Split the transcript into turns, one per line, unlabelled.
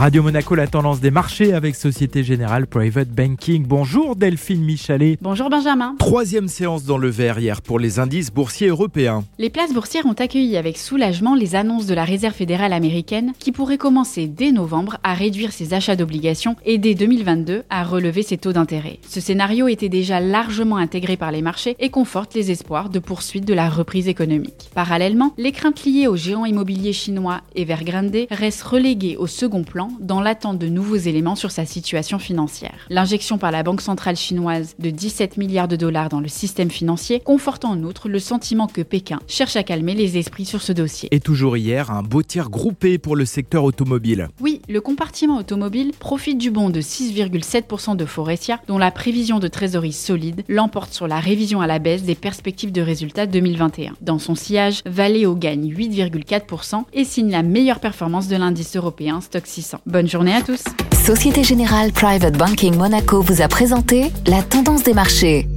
Radio Monaco, la tendance des marchés avec Société Générale Private Banking. Bonjour Delphine Michalet.
Bonjour Benjamin.
Troisième séance dans le vert hier pour les indices boursiers européens.
Les places boursières ont accueilli avec soulagement les annonces de la Réserve fédérale américaine qui pourrait commencer dès novembre à réduire ses achats d'obligations et dès 2022 à relever ses taux d'intérêt. Ce scénario était déjà largement intégré par les marchés et conforte les espoirs de poursuite de la reprise économique. Parallèlement, les craintes liées aux géants immobiliers chinois Evergrande restent reléguées au second plan dans l'attente de nouveaux éléments sur sa situation financière. L'injection par la Banque centrale chinoise de 17 milliards de dollars dans le système financier conforte en outre le sentiment que Pékin cherche à calmer les esprits sur ce dossier.
Et toujours hier, un beau tir groupé pour le secteur automobile.
Oui, le compartiment automobile profite du bond de 6,7% de Forestia, dont la prévision de trésorerie solide l'emporte sur la révision à la baisse des perspectives de résultats 2021. Dans son sillage, Valeo gagne 8,4% et signe la meilleure performance de l'indice européen Stock 600. Bonne journée à tous.
Société Générale Private Banking Monaco vous a présenté la tendance des marchés.